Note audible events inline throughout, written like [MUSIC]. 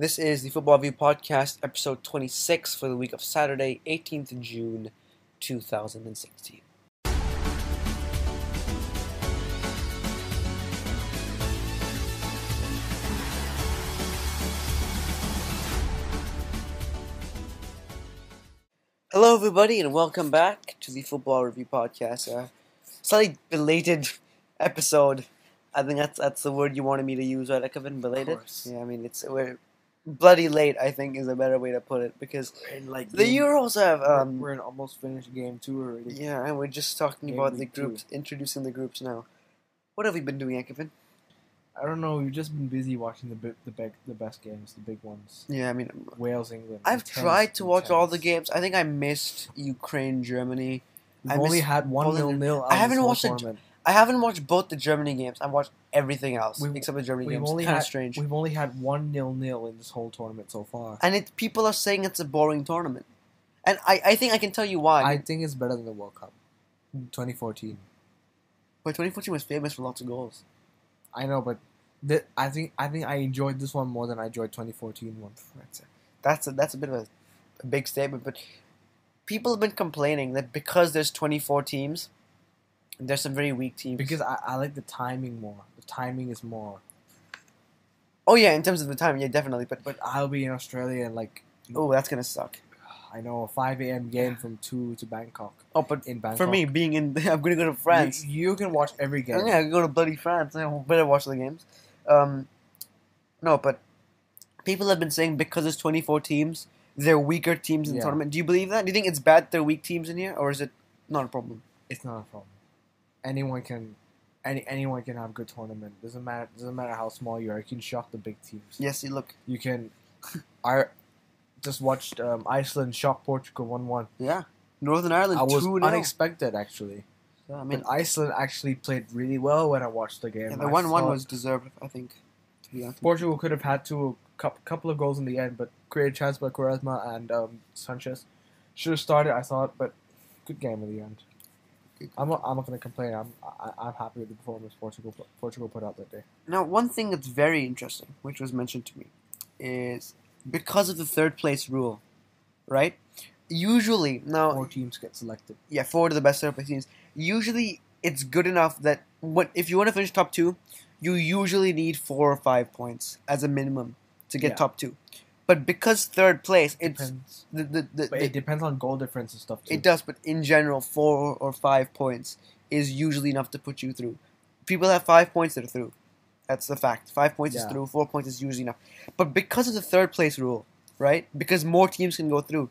This is the Football Review Podcast, episode 26 for the week of Saturday, 18th June, 2016. Hello, everybody, and welcome back to the Football Review Podcast. Uh, slightly belated episode. I think that's that's the word you wanted me to use, right? Kevin, belated. Yeah, I mean it's we're bloody late. I think is a better way to put it because And like the Euros have we're, um we're in almost finished game two already. yeah, and we're just talking Game about the week two. groups, introducing the groups now. What have we been doing, Kevin? I don't know. We've just been busy watching the bi- the big the best games, the big ones. Yeah, I mean Wales, England. I've intense, tried to watch all the games. I think I missed Ukraine, Germany. We've I only had one nil nil. I haven't watched tournament. I haven't watched both the Germany games. I've watched everything else We've- except the Germany We've games. only Kind had of strange. we've only had one nil nil in this whole tournament so far. And it people are saying it's a boring tournament. And I, I think I can tell you why. I think it's better than the World Cup, 2014. but 2014 was famous for lots of goals. I know, but th- I think I think I enjoyed this one more than I enjoyed 2014 one. That's a, that's a, that's a bit of a, a big statement, but people have been complaining that because there's 24 teams, there's some very weak teams. Because I, I like the timing more. The timing is more. oh yeah, in terms of the time, yeah, definitely. But But I'll be in Australia and like oh, that's gonna suck. I know a 5 a.m. game from two to Bangkok Oh, but in Bangkok. for me, being in, [LAUGHS] I'm gonna go to France. you, you can watch every game. Yeah, I can go to bloody France. I better watch the games. Um, no, but people have been saying because there's 24 teams, they're weaker teams in the tournament. Do you believe that? Do you think it's bad they're weak teams in here, or is it not a problem? It's not a problem. Anyone can, any anyone can have a good tournament. Doesn't matter. Doesn't matter how small you are. You can shock the big teams. Yes, you look. You can. I just watched um, Iceland shock Portugal one one. Yeah, Northern Ireland I was 2 unexpected actually. I I mean, mean, Iceland actually played really well when I watched the game. yeah, the 1 1 was deserved, I think. To be honest. Portugal could have had a couple of goals in the end, but great chance by Quaresma and um, Sanches. Should have started, I thought, but good game in the end. I'm not, I'm not going to complain. I'm I, I'm happy with the performance Portugal put- Portugal put out that day. Now, one thing that's very interesting, which was mentioned to me, is because of the third place rule, right? Usually, now Four teams get selected. yeah, four of the best third place teams. Usually, it's good enough that what if you want to finish top two, you usually need four or five points as a minimum to get Yeah. top two. But because third place, it's Depends, the the, the, but the- it depends on goal difference and stuff too. it does. But in general, four or five points is usually enough to put you through. People have five points that are through. That's the fact. Five points is through. Four points is usually enough. But because of the third place rule, right? Because more teams can go through,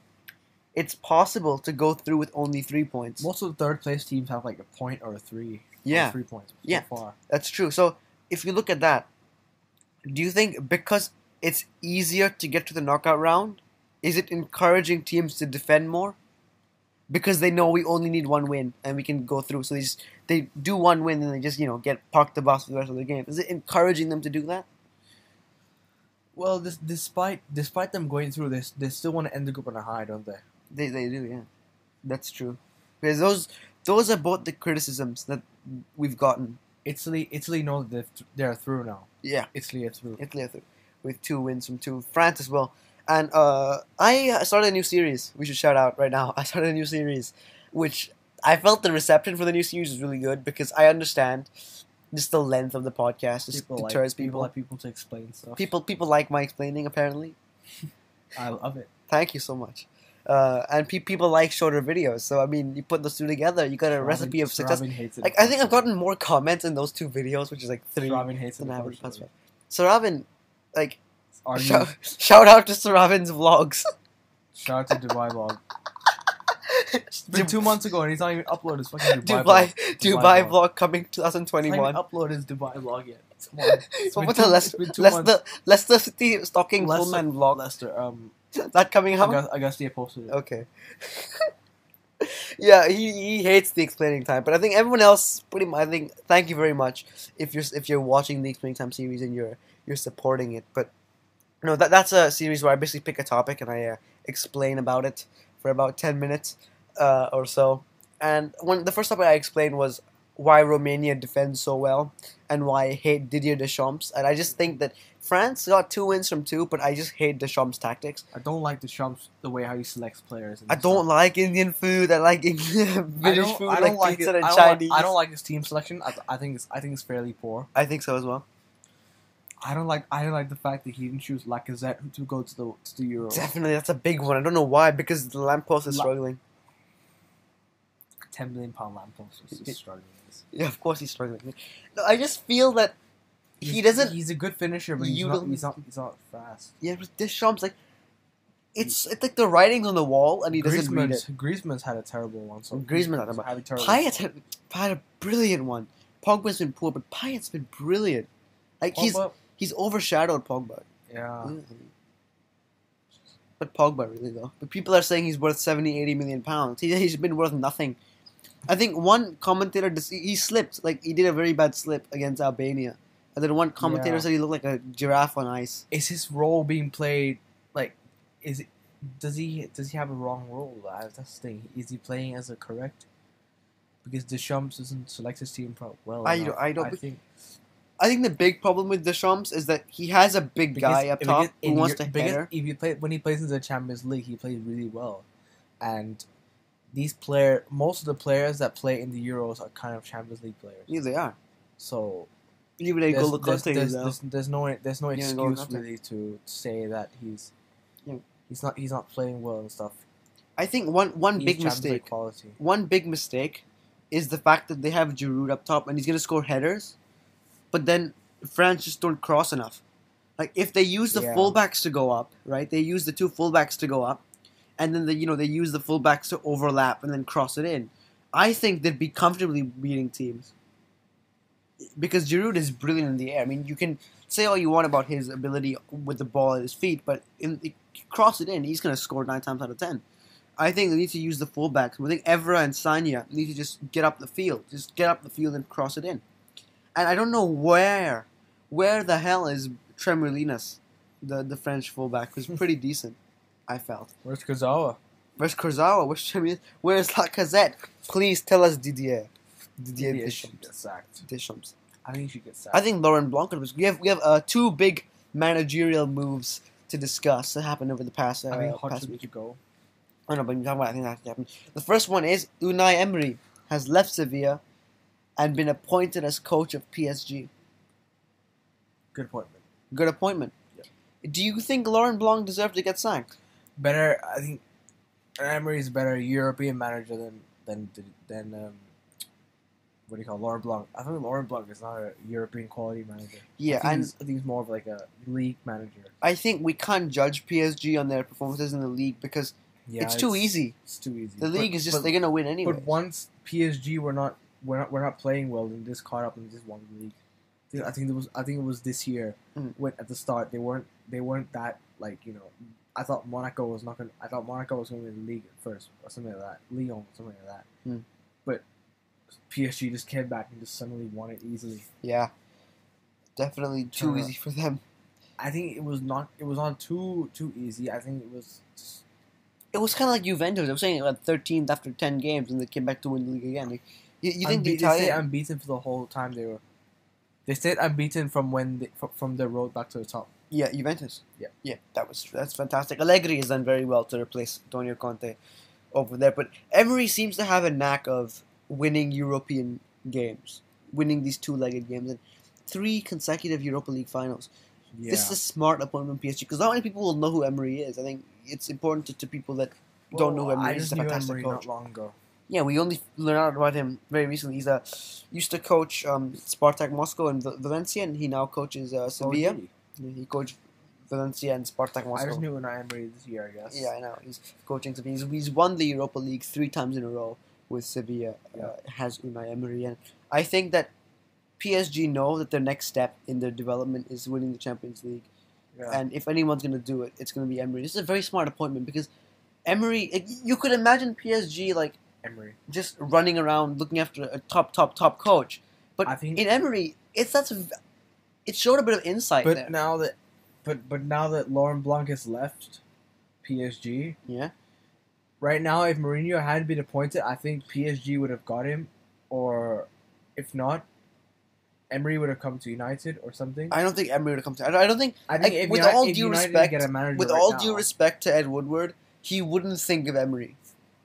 it's possible to go through with only three points. Most of the third place teams have like a point or a three. or Yeah. three points. So Yeah. far. That's true. So if you look at that, do you think because it's easier to get to the knockout round, is it encouraging teams to defend more? Because they know we only need one win and we can go through. So they just they do one win and they just, you know, get parked the bus for the rest of the game. Is it encouraging them to do that? Well, this, despite despite them going through this, they still want to end the group on a high, don't they? They they do, yeah. That's true. Because those those are both the criticisms that we've gotten. Italy, Italy know that they've- they're through now. Yeah. Italy are through. Italy are through with two wins from two. France as well. And uh, I started a new series. We should shout out right now. [LAUGHS] I started a new series, which I felt the reception for the new series is really good because I understand just the length of the podcast just People like deters people people. like people to explain stuff. People people like my explaining apparently. [LAUGHS] I love it. Thank you so much. Uh, and pe- people like shorter videos. So I mean, you put those two together, you got a recipe of success. Robin hates it. Like I think I've gotten more comments in those two videos, which is like three Robin hates than I have in the past So Robin, like Are you, shout, shout out to Sir Robin's vlogs. [LAUGHS] shout out to Dubai vlog. [LAUGHS] It's been two months ago and he's not even uploaded his fucking Dubai, Dubai, vlog. Dubai, Dubai vlog coming He's not even 2021. uploaded his Dubai vlog yet. Come on. [LAUGHS] It's What the two- Leicester, it's been Leicester, Leicester City stalking Leicester- Pullman vlog? Leicester, um, That coming out? August, Augustia posted it. Okay. Yeah, he, he hates the explaining time, but I think everyone else pretty much. I think thank you very much if you're if you're watching the explaining time series and you're you're supporting it. But no, that that's a series where I basically pick a topic and I uh, explain about it for about ten minutes uh, or so. And when the first topic I explained was why Romania defends so well and why I hate Didier Deschamps. And I just think that France got two wins from two, but I just hate Deschamps' tactics. I don't like Deschamps the way how he selects players. I don't stuff. like Indian food. I like English, [LAUGHS] British food I don't like like pizza it. and I don't Chinese. Like, I don't like his team selection. I, th- I think it's I think it's fairly poor. I think so as well. I don't like I don't like the fact that he didn't choose Lacazette to go to the to the Euro. Definitely, that's a big one. I don't know why because the lamppost is La- struggling. Ten million pound lamppost is just struggling. Yeah, of course he's struggling. No, I just feel that he He's- doesn't. He's a good finisher, but he's not, he's not. He's not fast. Yeah, but Deschamps like it's it's like the writing's on the wall and he doesn't read it. Griezmann's, had a terrible one. So Griezmann had a- terrible. Payet had, had a brilliant one. Pogba's been poor, but Payet's been brilliant. Like he's Pogba, he's overshadowed Pogba. yeah. But Pogba really though. But people are saying he's worth 70, 80 million pounds. He, he's been worth nothing. I think one commentator he slipped like he did a very bad slip against Albania, and then one commentator Yeah. said he looked like a giraffe on ice. Is his role being played like? Is it? Does he does he have a wrong role? That's the thing. Is he playing as a correct? Because Deschamps doesn't select his team pro- well. I enough. don't- I don't- I think I think the big problem with Deschamps is that he has a big because- guy up top who wants your- to header. If you play when he plays in the Champions League, he plays really well, and these player most of the players that play in the Euros are kind of Champions League players. Yeah, they are. So Even there's, N'Golo there's, there's, there's, there's no there's no excuse Kante. really to say that he's Yeah. he's not he's not playing well and stuff. I think one one He's big mistake. quality. One big mistake is the fact that they have Giroud up top and he's gonna score headers, but then France just don't cross enough. Like if they use the Yeah. fullbacks to go up, right? They use the two fullbacks to go up, and then the, you know they use the fullbacks to overlap and then cross it in. I think they'd be comfortably beating teams because Giroud is brilliant in the air. I mean, you can say all you want about his ability with the ball at his feet, but in cross it in, he's gonna score nine times out of ten. I think they need to use the fullbacks. I think Evra and Sagna need to just get up the field, just get up the field and cross it in. And I don't know where, where the hell is Trémoulinas, the the French fullback, who's pretty [LAUGHS] decent. I felt. Where's Kurzawa? Where's Kurzawa? Where's Trémoulinas? Where's Lacazette? Please tell us Didier. Didier Didier Deschamps. get sacked. Deschamps. I think he should get sacked. I think Laurent Blanc was. We have we have uh, two big managerial moves to discuss that happened over the past. Uh, I think past Hodgson week. should go. I know, but you're talking about I think that happened. The first one is Unai Emery has left Sevilla and been appointed as coach of PSG. Good appointment. Good appointment. Do you think Laurent Blanc deserved to get sacked? Better, I think. Emery is a better European manager than than than um, what do you call it, Laurent Blanc? I think Laurent Blanc is not a European quality manager. Yeah, I think, and he's, I think he's more of like a league manager. I think we can't judge PSG on their performances in the league because Yeah, it's too easy. It's too easy. The league But- is just but, they're gonna win anyway. But once PSG were not we're not we're not playing well, then this caught up and just won the league. I think- I think it was I think it was this year Mm. when at the start they weren't they weren't that like you know I thought Monaco was not gonna I thought Monaco was gonna win the league at first or something like that Lyon something like that Mm. but PSG just came back and just suddenly won it easily Yeah, definitely too Turn easy for them. I think it was not it was not too too easy I think it was just, It was kind of like Juventus. They were saying like 13th after 10 games, and they came back to win the league again. Like, You, you think the unbe- they stayed Italian? unbeaten for the whole time they were they stayed unbeaten from when they, from, from their road back to the top Yeah, Juventus. Yeah. yeah, that was that's fantastic. Allegri has done very well to replace Antonio Conte over there, but Emery seems to have a knack of winning European games, winning these two-legged games, and three consecutive Europa League finals. yeah This is a smart appointment, PSG, because not many people will know who Emery is. I think it's important to, to people that don't know who Emery I is. He's a fantastic Emery coach. not long ago. Yeah, we only learned out about him very recently. He's a used to coach um, Spartak Moscow and Val- Valencia, and he now coaches uh, Oh, Sevilla. did he? He coached Valencia and Spartak Moscow. I just knew Unai Emery this year, I guess. Yeah, I know. He's coaching Sevilla. He's, he's won the Europa League three times in a row with Sevilla. Uh, has Unai Emery, and I think that PSG know that their next step in their development is winning the Champions League. Yeah. And if anyone's going to do it, it's going to be Emery. This is a very smart appointment because Emery, you could imagine PSG like Emery. just running around looking after a top, top, top coach. But I think- in Emery, it's that's a, it showed a bit of insight But there. now that, but but now that Laurent Blanc has left, PSG. yeah, Right now, if Mourinho hadn't been appointed, I think PSG would have got him, or if not, Emery would have come to United or something. I don't think Emery would have come to. I don't, I don't think I think like, with United, all due United respect- get a manager with right all now, due respect to Ed Woodward, he wouldn't think of Emery.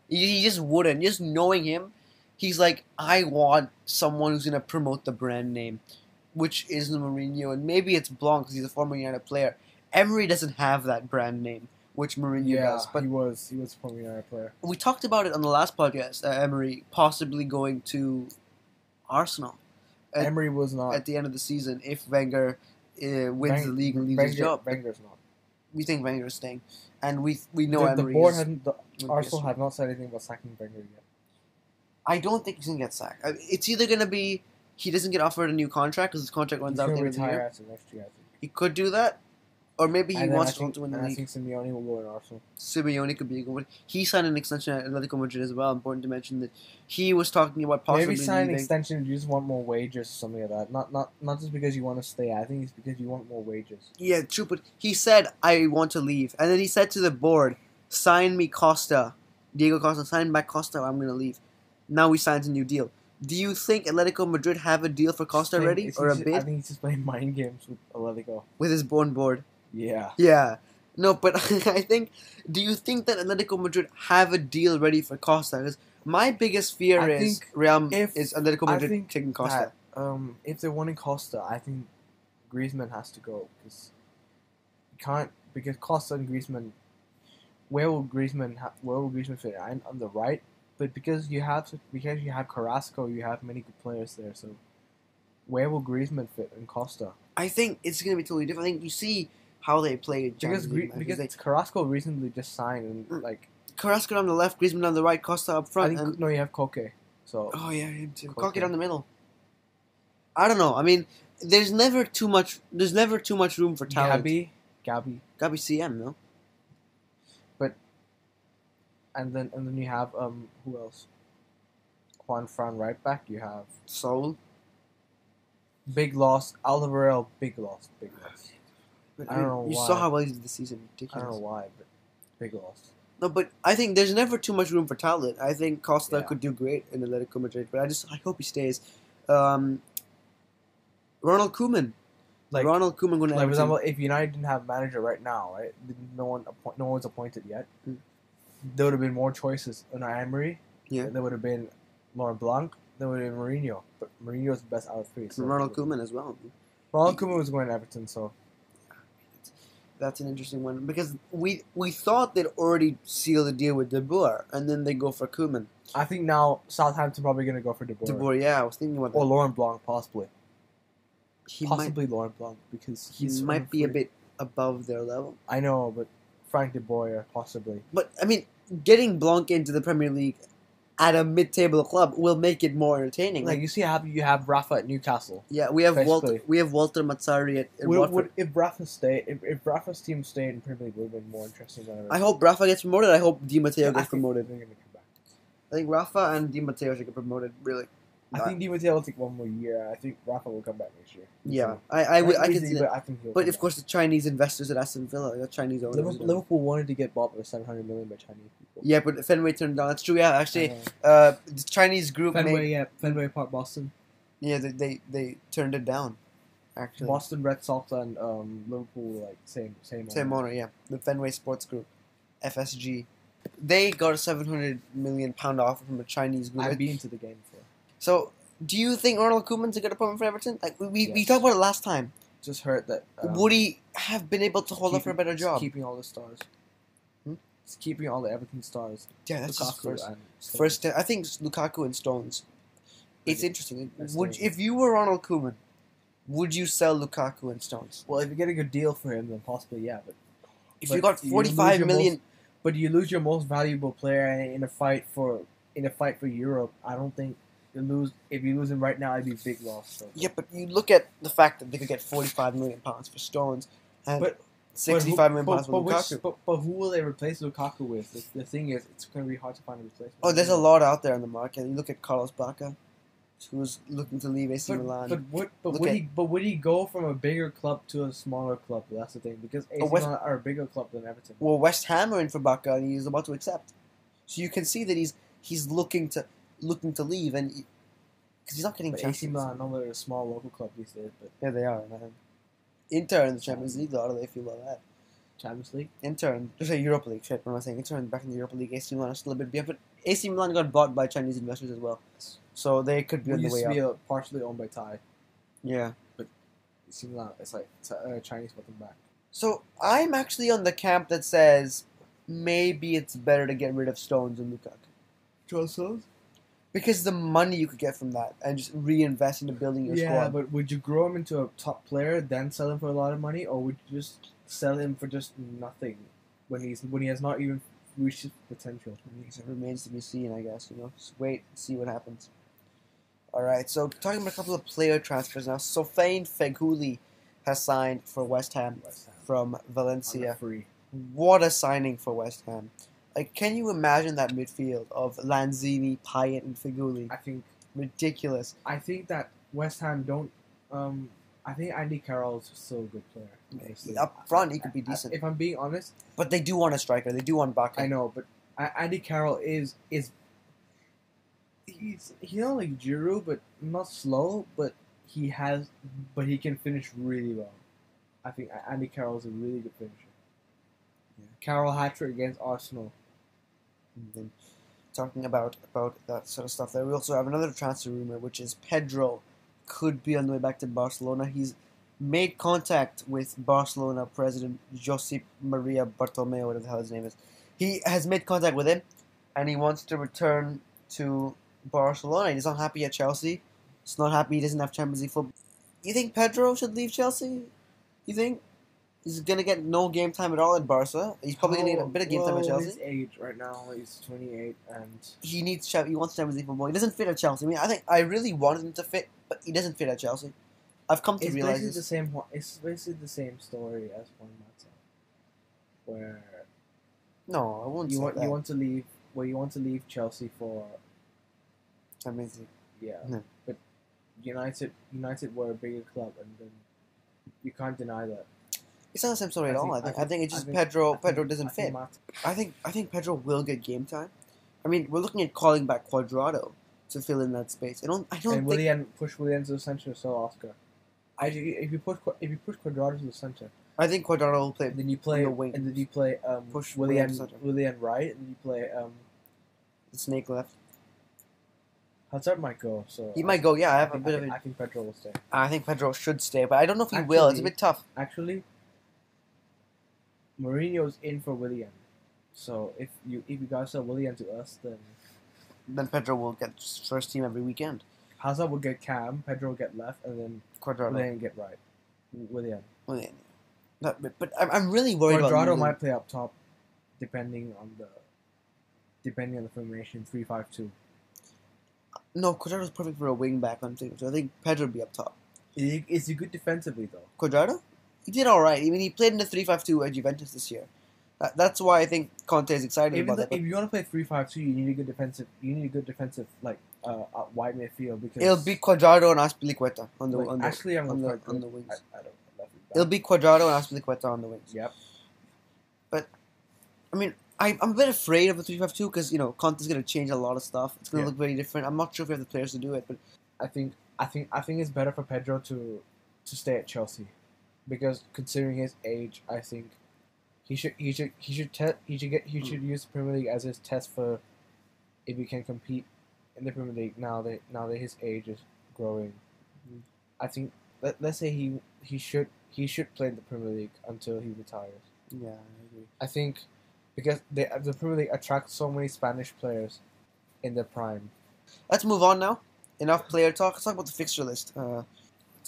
He, he just wouldn't. Just knowing him, he's like, I want someone who's gonna promote the brand name, which is the Mourinho, and maybe it's Blanc because he's a former United player. Emery doesn't have that brand name, which Mourinho yeah, does. But he was he was a former United player. we talked about it on the last podcast. Uh, Emery possibly going to Arsenal At- Emery was not. at the end of the season if Wenger uh, wins Weng- the league and leaves Wenger, his job. Wenger's not. We think Wenger is staying, and we we know the, the board hasn't. The, Arsenal have not said anything about sacking Wenger yet. I don't think he's gonna get sacked. It's either gonna be he doesn't get offered a new contract because his contract runs He's out at going the to end of the year. after next year. He could do that, or maybe he And wants to think, to win the and I think Simeone will go in Arsenal. Simeone could be a good one. He signed an extension at Atletico Madrid as well. Important to mention that he was talking about possibly Maybe sign an extension you just want more wages or something like that. Not not not just because you want to stay. I think it's because you want more wages. Yeah, true. But he said I want to leave, and then he said to the board, "Sign me Costa, Diego Costa. Sign back Costa. Or I'm gonna leave." Now he signs a new deal. Do you think Atletico Madrid have a deal for Costa Just ready or a he's just- I think he's just playing [LAUGHS] mind games with Atletico. with his born board? Yeah. Yeah. No, but [LAUGHS] I think. Do you think that Atletico Madrid have a deal ready for Costa? Because my biggest fear I is think Real if- is Atletico Madrid taking Costa. That, um, if they're wanting Costa, I think Griezmann has to go because you can't because Costa and Griezmann. Where will Griezmann ha- where will Griezmann fit? I on the right, but because you have because you have Carrasco, you have many good players there. So where will Griezmann fit in Costa? I think it's gonna be totally different. I think you see how they play Because Gre- because They- Carrasco recently just signed and Mm. like Carrasco on the left, Griezmann on the right, Costa up I front, think and no, you have Koke. So oh yeah, him too. Koke down the middle. I don't know. I mean, there's never too much. There's never too much room for talent. Gabi, Gabi, Gabi CM, no. And then and then you have um who else? Juanfran right back. You have Saúl. big loss. Alderweireld, big loss, big loss. But I don't know You why. saw how well he did this season. I don't know why, but big loss. No, but I think there's never too much room for talent. I think Costa Yeah. could do great in Atletico Madrid, but I just I hope he stays. Um, Ronald Koeman. Like, Ronald Koeman going to like for example, if United didn't have a manager right now, right, no one appoint, no one's appointed yet. Mm. There would have been more choices. Unai Emery. Yeah. There would have been Laurent Blanc. There would have been Mourinho, but Mourinho's the best out of three. So Ronald Koeman as well. Ronald Koeman was going to Everton, so That's an interesting one because we we thought they'd already sealed the deal with De Boer, and then they go for Koeman. I think now Southampton probably going to go for De Boer. De Boer, yeah, I was thinking about that. or Laurent Blanc, possibly. he might possibly Laurent Blanc because he might be a bit above their level. I know, but Frank De Boer possibly. But I mean, getting Blanc into the Premier League at a mid-table club will make it more entertaining. Like you see, how you have Rafa at Newcastle. yeah, we have Walter. We have Walter Mazzarri at, at Would, Watford. would, if Rafa stayed, if, if Rafa's team stayed in Premier League, would have been more interesting than I hope Rafa gets promoted. I hope Di Matteo I gets think promoted. They're gonna come back. I think Rafa and Di Matteo should get promoted. Really. I think Di Matteo will take one more year. I think Rafa will come back next year. Yeah, I I, would- I can see but that. I think he'll But of back. course, the Chinese investors at Aston Villa, the Chinese owners. Liverpool, Liverpool wanted to get bought for seven hundred million by Chinese people. Yeah, but Fenway turned down. That's true. Yeah, actually, uh, the Chinese group Fenway, made. yeah, Fenway Park, Boston, Yeah, they, they they turned it down. Actually, Boston Red Sox and um, Liverpool like same same same owner. Yeah, the Fenway Sports Group, FSG. They got a seven hundred million pound offer from a Chinese group. I've been to the game. So, do you think Ronald Koeman's a good appointment for Everton? Like we we, we talked about it last time. Just heard that. Um, Would he have been able to hold up for a better job? Keeping all the stars. Hmm? It's keeping all the Everton stars. yeah, that's first. First, I think Lukaku and Stones. It's Okay. interesting. That's Would if you were Ronald Koeman, would you sell Lukaku and Stones? Well, if you get a good deal for him, then possibly yeah. But If But you got you forty lose your but you lose your most valuable player in a fight for in a fight for Europe. I don't think you lose if you lose him right now. It'd be a big loss. So. yeah, but you look at the fact that they could get forty five million pounds for Stones and But- sixty five million but, pounds for but, which- Lukaku. but, but who will they replace Lukaku with? The, the thing is, it's going to be hard to find a replacement. Oh, there's a lot out there on the market. You look at Carlos Bacca, who's looking to leave AC But, Milan. but would but Look would at- he but would he go from a bigger club to a smaller club? That's the thing because AC West- Milan are a bigger club than Everton. well, West Ham are in for Bacca, and he's about to accept. So you can see that he's he's looking to looking to leave, and because he's not getting But chances. AC Milan, I know they're a small local club these days, but Yeah, they are. Man. Inter in the Champions League, though, how do they feel about that? Champions League. Inter, in- [LAUGHS] sorry, Europa League. Shit, what am I saying? Inter in- back in the Europa League. AC Milan are still a bit behind, but AC Milan got bought by Chinese investors as well, so they could be We on the used way to up. be partially owned by Thai. Yeah. But AC Milan, it's like uh, Chinese bought them back. So I'm actually on the camp that says maybe it's better to get rid of Stones and Lukaku because the money you could get from that and just reinvest into building your Yeah, squad. but would you grow him into a top player, then sell him for a lot of money, or would you just sell him for just nothing when he's when he has not even reached his potential? It remains to be seen, I guess. You know, just wait and see what happens. All right, so talking about a couple of player transfers now. Sofiane Feghouli has signed for West Ham West Ham. from Valencia. free. What a signing for West Ham! Like, can you imagine that midfield of Lanzini, Payet, and Feghouli? I think Ridiculous. I think that West Ham don't. Um, I think Andy Carroll is still a good player. honestly. Up front, he could be decent, If I'm being honest, but they do want a striker. They do want Bacca. I know, but Andy Carroll is is he's he's not like Giroud, but not slow, but he has, but he can finish really well. I think Andy Carroll is a really good finisher. Yeah. Carroll hat trick against Arsenal. And then talking about about that sort of stuff there, we also have another transfer rumor, which is Pedro could be on the way back to Barcelona. He's made contact with Barcelona president Josep Maria Bartomeu, whatever the hell his name is. He has made contact with him, and he wants to return to Barcelona. He's not happy at Chelsea. He's not happy he doesn't have Champions League football. You think Pedro should leave Chelsea? You think he's gonna get no game time at all at Barca? He's probably gonna get a oh, bit of game time at Chelsea. His age right now, he's 28, and he needs Chelsea. He wants Champions League football. He doesn't fit at Chelsea. I mean, I think I really wanted him to fit, but he doesn't fit at Chelsea. I've come to it's realize basically this. the same. It's basically the same story as Juan Mata, where No, I won't you say want that. you want to leave where you want to leave Chelsea for Champions League. yeah, Yeah. but United United were a bigger club, and then you can't deny that. It's not the same story I at all. think- I think. I I think it's just think- Pedro. Pedro doesn't I fit. Mata- I think. I think Pedro will get game time. I mean, we're looking at calling back Cuadrado to fill in that space. I don't. I don't and. Willian push Willian to the center, so Oscar. I if you push if you push Cuadrado to the center, I think Cuadrado will play. then you play the wing. and then you play um Push Willian Willian right, and then you play um The snake left. Hazard might go. So He might go. Yeah, I I have a think, bit I of. think, A, I think Pedro will stay. I think Pedro should stay, but I don't know if he will. It's a bit tough. Actually, Mourinho's in for Willian. So if you if you guys sell Willian to us, then Then Pedro will get first team every weekend. Hazard will get Cam, Pedro will get left, and then Cuadrado. Get right. Willian. No, but, but I'm, I'm really worried about Cuadrado might play up top, depending on the depending on the formation three five two. No, Cuadrado's perfect for a wing back on team, so I think Pedro would be up top. Is he, is he good defensively though? Cuadrado? He did all right. I mean, he played in the 3-5-2 at Juventus this year. That, that's why I think Conte is excited Even about though, that. if you want to play three five two, you need a good defensive. You need a good defensive like uh, wide midfield because It'll be Cuadrado and Azpilicueta on the like, on the. actually I'm on the- on the wings. I, I don't left it back. It'll be Cuadrado and Azpilicueta on the wings. Yep. But, I mean, I, I'm a bit afraid of the 3-5-2 because you know Conte's going to change a lot of stuff. It's going to Yeah. look very different. I'm not sure if we have the players to do it, but I think I think I think it's better for Pedro to to stay at Chelsea because considering his age, I think he should he should he should te- he should get he Hmm. should use the Premier League as his test for if he can compete in the Premier League now that now that his age is growing. Hmm. I think let, let's say he he should he should play in the Premier League until he retires. yeah, I agree. I think because they, the Premier League attracts so many Spanish players in their prime. Let's move on now. Enough player talk. Let's talk about the fixture list. Uh,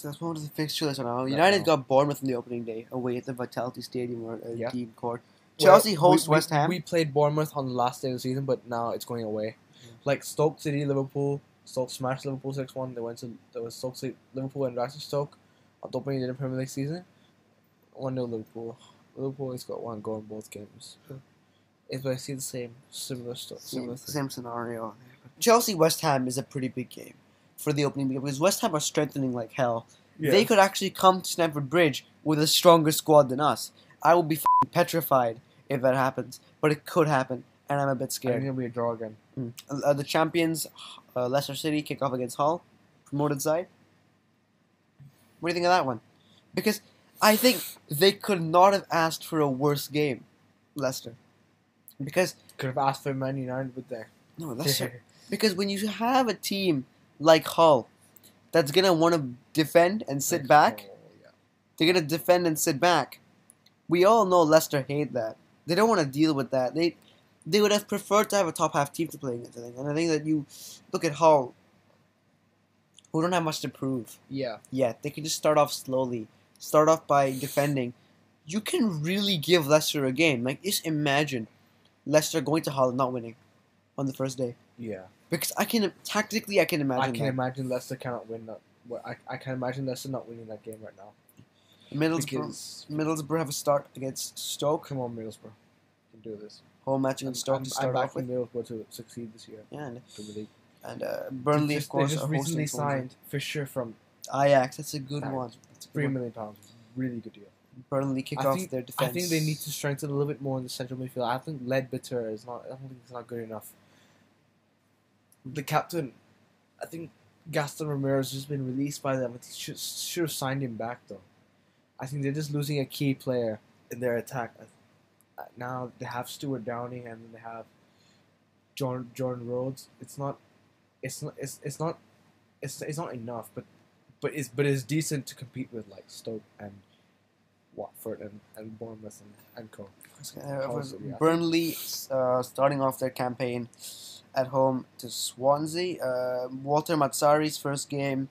so let's move on to the fixture list now. United got Bournemouth on the opening day away at the Vitality Stadium or uh, Yeah. Dean Court. Chelsea Well, hosts we- we- West Ham. We played Bournemouth on the last day of the season, but now it's going away. Yeah. Like Stoke City, Liverpool. Stoke smashed Liverpool six one. They went to there was Stoke City, Liverpool and back Stoke on the opening day of the Premier League season. One 0 Liverpool. Liverpool has got one goal in both games. It's basically the same, similar stuff. Similar same, same scenario. Chelsea West Ham is a pretty big game for the opening because West Ham are strengthening like hell. They could actually come to Stamford Bridge with a stronger squad than us. I will be f***ing petrified if that happens, but it could happen, and I'm a bit I think scared. it'll be a draw again. Mm. Uh, the champions, uh, Leicester City, kick off against Hull. promoted side. What do you think of that one? Because I think they could not have asked for a worse game, Leicester. Because Could have asked for Man United with there. no, [LAUGHS] Leicester. because when you have a team like Hull, that's gonna want to defend and sit back. They're gonna defend and sit back. We all know Leicester hate that. They don't want to deal with that. They they would have preferred to have a top half team to play against. I think, and I think that you look at Hull, who don't have much to prove Yeah. yet. They can just start off slowly. Start off by defending. You can really give Leicester a game. Like just imagine Leicester going to Hull and not winning on the first day. Yeah. Because I can tactically I can imagine I can that. imagine Leicester cannot win that. well, I, I can imagine Leicester not winning that game right now. Middlesbrough, Middlesbrough have a start against Stoke. come on, Middlesbrough, you can do this. Home match I'm, against Stoke I'm, to I'm start off with. Middlesbrough to succeed this year. Yeah, and, and uh, Burnley, They of course, they just recently signed Fischer from Ajax. That's a good Ajax. one. That's a good three pounds. Really good deal. Burnley kick I off think- their defense. I think they need to strengthen a little bit more in the central midfield. I think Leadbitter is not. I don't think it's not good enough. The captain, I think Gaston Ramirez has just been released by them. They should should have signed him back though. I think they're just losing a key player in their attack. Uh, Now they have Stewart Downing and then they have Jordan Jordan Rhodes. It's not. It's not. It's, it's not. It's, it's not enough, but but it's but it's decent to compete with like Stoke and Watford and, and Bournemouth and, and co. Uh, was City, I think. Burnley uh, starting off their campaign at home to Swansea. Uh, Walter Mazzarri's first game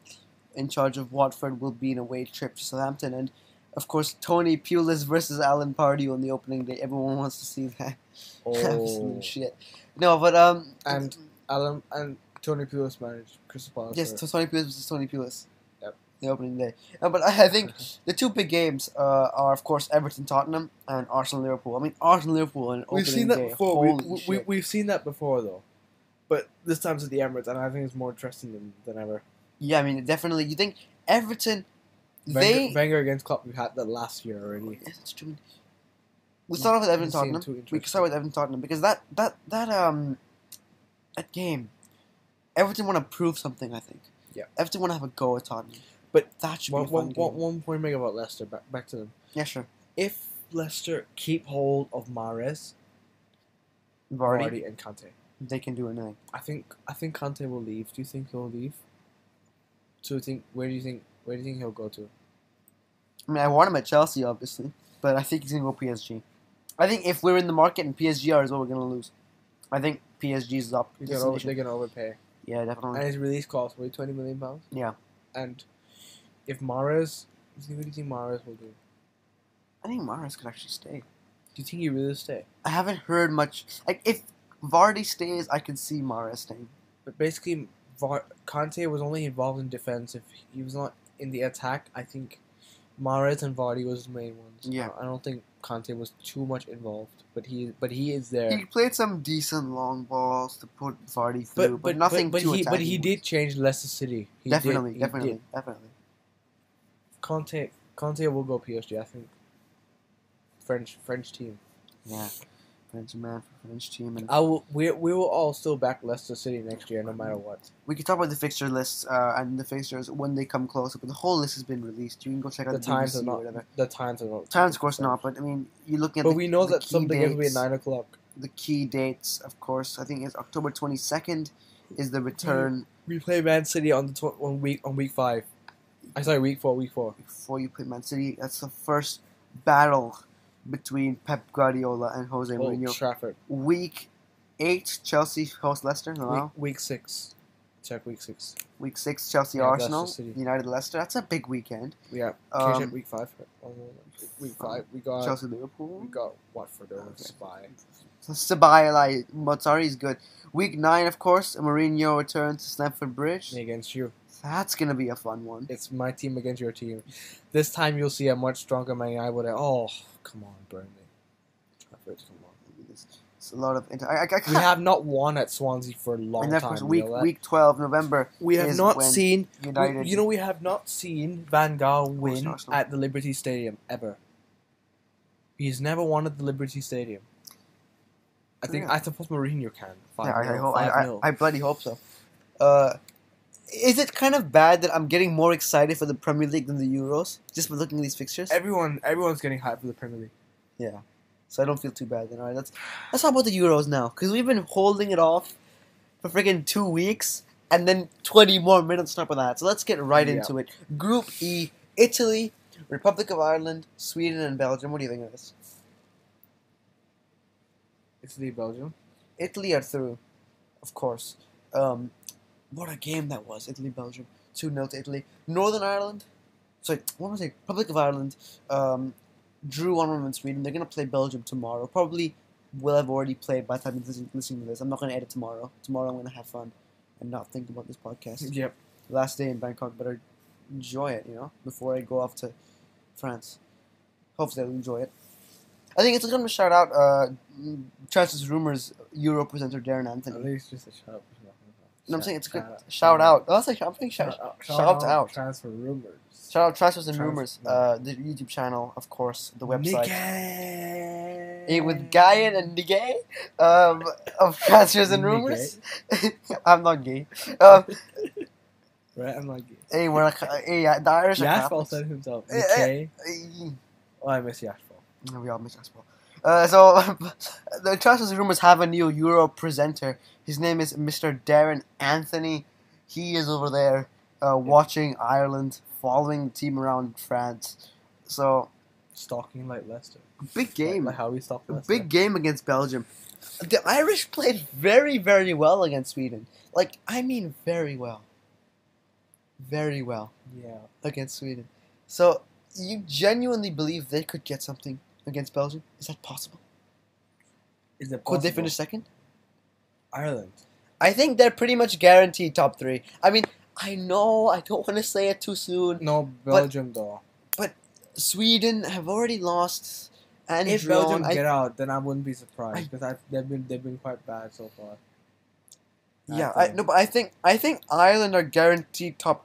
in charge of Watford will be an away trip to Southampton, and of course Tony Pulis versus Alan Pardew on the opening day. Everyone wants to see that. [LAUGHS] Oh, Absolute shit. No, but um, And- Alan and Tony Pulis managed Crystal Palace. yes, to Tony Pulis versus Tony Pulis. Yep. The opening day. But I, I think [LAUGHS] the two big games uh, are, of course, Everton Tottenham and Arsenal Liverpool. I mean, Arsenal Liverpool on an We've seen that day. before. We, Holy we, we've seen that before though, but this time's at the Emirates, and I think it's more interesting than, than ever. Yeah, I mean, definitely. You think Everton? Wenger, They. Wenger against Klopp. We've had that last year already. Yes, that's true. We start off with Everton Tottenham. We can start with Everton Tottenham because that that that um that game, Everton want to prove something. I think. Yeah. Everton want to have a go at Tottenham. But that should One, be one, game. one, one point make about Leicester. Back, back to them. Yeah, sure. If Leicester keep hold of Mahrez, Vardy, Vardy, and Kante, they can do anything. I think I think Kante will leave. Do you think he'll leave? So think where do you think where do you think he'll go to? I mean, I want him at Chelsea, obviously, but I think he's gonna go PSG. I think if we're in the market and PSG are as well, we're gonna lose. I think PSG is up. He's gonna, over- they're gonna overpay, yeah, definitely. and his release cost will be twenty million pounds. Yeah. And if Mahrez, what do you think Mahrez will do? I think Mahrez could actually stay. Do you think he really stay? I haven't heard much. Like, if Vardy stays, I can see Mahrez staying. But basically, Var- Kante was only involved in defense. If he was not in the attack, I think Mahrez and Vardy was the main ones. Yeah. I don't think Kante was too much involved, but he but he is there. He played some decent long balls to put Vardy through, but, nothing but, too he but he did change Leicester City. He definitely, did, definitely, did. definitely. Kante Kante will go PSG. I think French French team. Yeah, French man for French team, and I will. We we will all still back Leicester City next year, no matter what. we can talk about the fixture lists uh, and the fixtures when they come closer. But the whole list has been released. You can go check out The the, times BBC are or not. whatever. The times are not. Times, of course, not. But I mean, you're looking at. But the, we know the that something is going to be at nine o'clock. The key dates, of course, I think is October 22nd is the return We play Man City on the tw- on week on week five. I sorry, week four, week four. before you play Man City. That's the first battle between Pep Guardiola and Jose Old Mourinho. Trafford. Week eight, Chelsea host Leicester. Week, week six. Check week six. Week six, Chelsea Yeah, Arsenal. United Leicester. That's a big weekend. Yeah. Um, check week five. No, no, Week five. We got Chelsea Liverpool. we got Watford over Okay. Spy. Sabai like Mazzarri is good. Week nine, of course, Mourinho returns to Stamford Bridge. Against you. That's gonna be a fun one. It's my team against your team. This time you'll see a much stronger Man United. Would oh come on Burnley. Trafford, come on. It's, a lot of. Inter- I, I, I We have not won at Swansea for a long and time. course, you week know week twelve, November. we have not seen United. We, you know, we have not seen Van Gaal win Arsenal. at the Liberty Stadium ever. He's never won at the Liberty Stadium. I think Yeah. I suppose Mourinho can. Five yeah, I, I hope. I, I. I bloody hope so. Uh, Is it kind of bad that I'm getting more excited for the Premier League than the Euros just by looking at these fixtures? Everyone, everyone's getting hyped for the Premier League. Yeah, so I don't feel too bad then. All right, let's let's talk about the Euros now because we've been holding it off for freaking two weeks and then 20 more minutes on top of that. So let's get right Yeah. into it. Group E: Italy, Republic of Ireland, Sweden, and Belgium. What do you think of this? Italy, Belgium. Italy are through, of course. Um, what a game that was! Italy, Belgium, two 0 to Italy. Northern Ireland, sorry, what was it? Republic of Ireland, um, drew one one in Sweden. They're gonna play Belgium tomorrow. Probably will have already played by the time you're listening, to this. I'm not gonna edit tomorrow. Tomorrow I'm gonna have fun and not think about this podcast. Yep. Last day in Bangkok, better enjoy it. You know, before I go off to France. Hopefully I'll enjoy it. I think it's going to shout out uh, Chances Rumors Euro presenter Darren Anthony. At least just a shout. No, I'm saying it's a good shout out. Oh, that's like, I'm saying shout, Shout, shout out. Transfer rumors. shout out Transfers and Rumors, uh, the YouTube channel, of course, the website. Hey, with Guyan and Nigay um, of [LAUGHS] Transfers and Rumors. [LAUGHS] I'm not gay. Um, [LAUGHS] Right, I'm like. hey, we're like, hey, uh, the Irish Yashfall said himself. Hey, Oh, I miss Yashfall. No, we all miss basketball. Uh, so [LAUGHS] the Transfers Rumors have a new Euro presenter. His name is Mr. Darren Anthony. He is over there uh, watching Ireland, following the team around France. So Stalking like Leicester. big game, Like how we stalk Leicester. big game against Belgium. The Irish played very, very well against Sweden. Like I mean, very well, very well Yeah. against Sweden. So you genuinely believe they could get something against Belgium? Is that possible? Is it Could they finish second? Ireland? I think they're pretty much guaranteed top three. I mean, I know I don't want to say it too soon. No, Belgium though. But Sweden have already lost and If drawn. Belgium I- get out, then I wouldn't be surprised because they've been they've been quite bad so far. yeah, I I, no, but I think I think Ireland are guaranteed top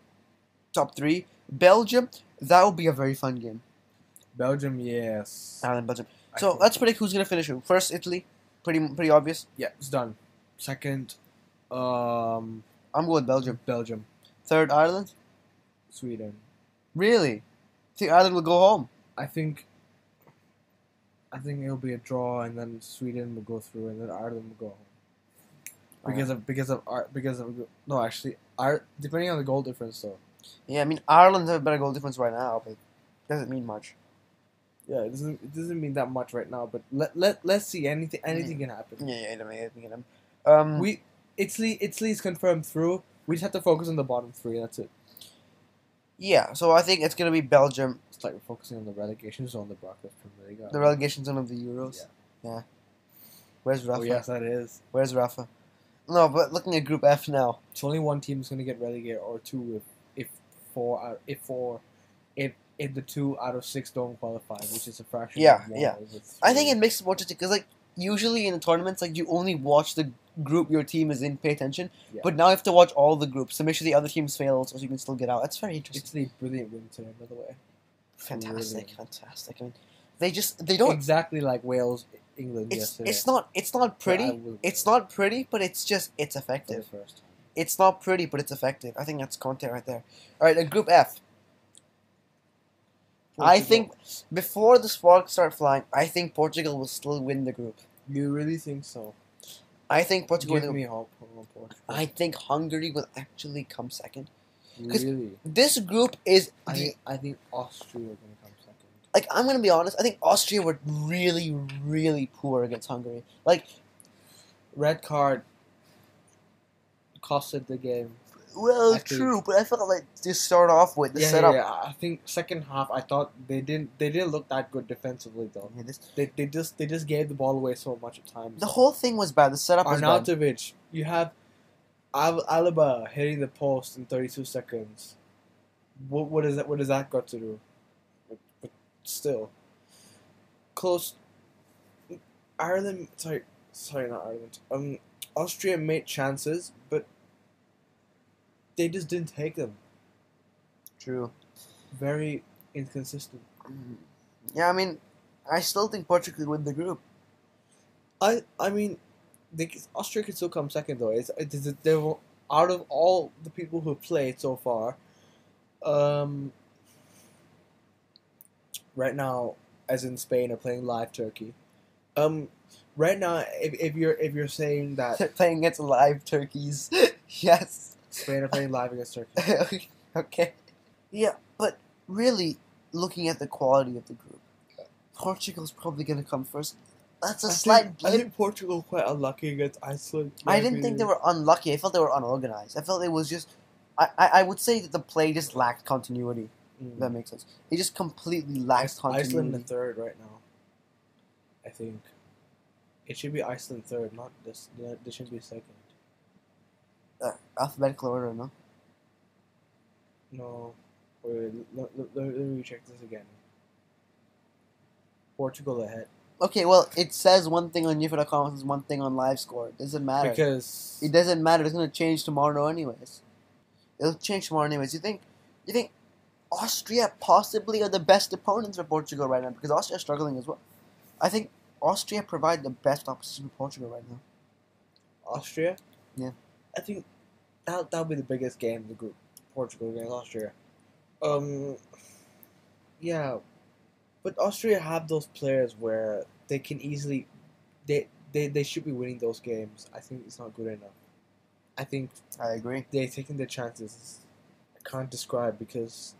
top three. Belgium, that will be a very fun game. Belgium, yes. Ireland, Belgium. I So think- let's predict who's gonna finish who. First, Italy, pretty pretty obvious. yeah, it's done. Second, um, I'm going Belgium. Belgium, Third, Ireland. Sweden. Really? Think Ireland will go home? I think. I think it'll be a draw, and then Sweden will go through, and then Ireland will go home. Because of because of because of no actually Ar- depending on the goal difference though Yeah, I mean Ireland have a better goal difference right now, but doesn't mean much. Yeah it doesn't it doesn't mean that much right now but let let let's see anything anything mm. can happen Yeah, yeah, mean, I mean, um, we Italy Italy's confirmed through we just have to focus on the bottom three that's it yeah. So I think it's gonna be Belgium, it's like we're focusing on the relegation zone the Broncos Premier League the uh, relegation zone of the Euros. Yeah. yeah. Where's oh, Rafa? oh yes that is Where's Rafa? No, but looking at Group F now. it's only one team is going to get relegated or two if if four out if four if if the two out of six don't qualify which is a fraction Yeah, of yeah. I think it makes it more interesting because, like, usually in the tournaments, like you only watch the group your team is in, pay attention. Yeah. But now you have to watch all the groups to make sure the other teams fail, so you can still get out. That's very interesting. It's the brilliant win today, by the way. fantastic, really- fantastic. I mean, they just they don't. exactly like Wales, England It's yesterday. it's not it's not pretty. It's not pretty, but it's just it's effective. first. It's not pretty, but it's effective. I think that's content right there. All right, and Group F. I think before the sparks start flying, I think Portugal will still win the group. you really think so. I think Portugal. Give will me hope Portugal. I think Hungary will actually come second. really. This group is I the think I think Austria are gonna come second. like I'm gonna be honest. I think Austria were really, really poor against Hungary. Like, Red card costed the game. Well, I think- true, but I felt like to start off with the yeah, setup. yeah, yeah. I think second half I thought they didn't they didn't look that good defensively though. Yeah, this- They, they just they just gave the ball away so much at times. the whole thing was bad. The setup was bad. Arnautovic, you have Al- Alaba hitting the post in 32 seconds. What what is that? What does that got to do? But, but still, close. Ireland, sorry, sorry, not Ireland. Um, Austria made chances, but they just didn't take them. True. Very inconsistent. Mm. Yeah, I mean, I still think Portugal win the group. I I mean, they, Austria could still come second though. It's, it's there. won't- out of all the people who played so far, um, right now, as in Spain, are playing live Turkey. Um, right now, if, if you're if you're saying that [LAUGHS] playing against live turkeys. [LAUGHS] yes. Spain are playing live against Turkey, [LAUGHS] okay. Yeah, but really, looking at the quality of the group, Portugal's probably going to come first. That's a I slight think, I think Portugal quite unlucky against Iceland. I didn't think they were unlucky. I felt they were unorganized. I felt it was just. I, I, I would say that the play just lacked continuity. If that makes sense. It just completely lacked Mm. Ice- Iceland in third right now. I think it should be Iceland third, not this. This should be second. Uh, alphabetical order, no? No, wait, let, let, let, let me check this again. Portugal ahead Okay, well, it says one thing on UEFA.com, it says one thing on live score. It doesn't matter. because It doesn't matter. It's gonna change tomorrow anyways. It'll change tomorrow anyways. You think? You think Austria possibly are the best opponents for Portugal right now because Austria is struggling as well. I think Austria provide the best opposition for Portugal right now. Austria. Yeah. I think that that'll be the biggest game in the group. Portugal against Austria. Um. Yeah, but Austria have those players where they can easily, they they they should be winning those games. I think it's not good enough. I think I agree. They're taking their chances. I can't describe because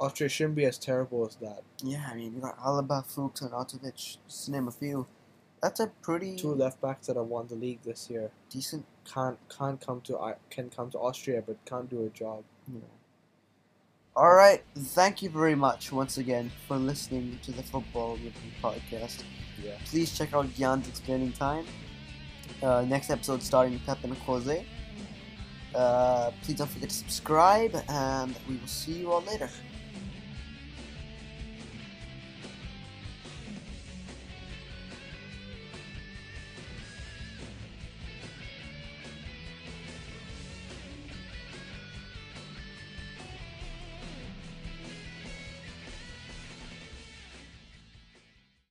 Austria shouldn't be as terrible as that. Yeah, I mean you got Alaba, Fuchs, and Arnautovic, just to name a few. That's a pretty Two left backs that have won the league this year decent. can't can't come to can come to Austria but can't do a job. Know. All right, thank you very much once again for listening to the Football Review podcast. Yeah. Please check out Gian's Explaining Time. Uh, next episode starting Pep and Jose. Uh, please don't forget to subscribe, and we will see you all later.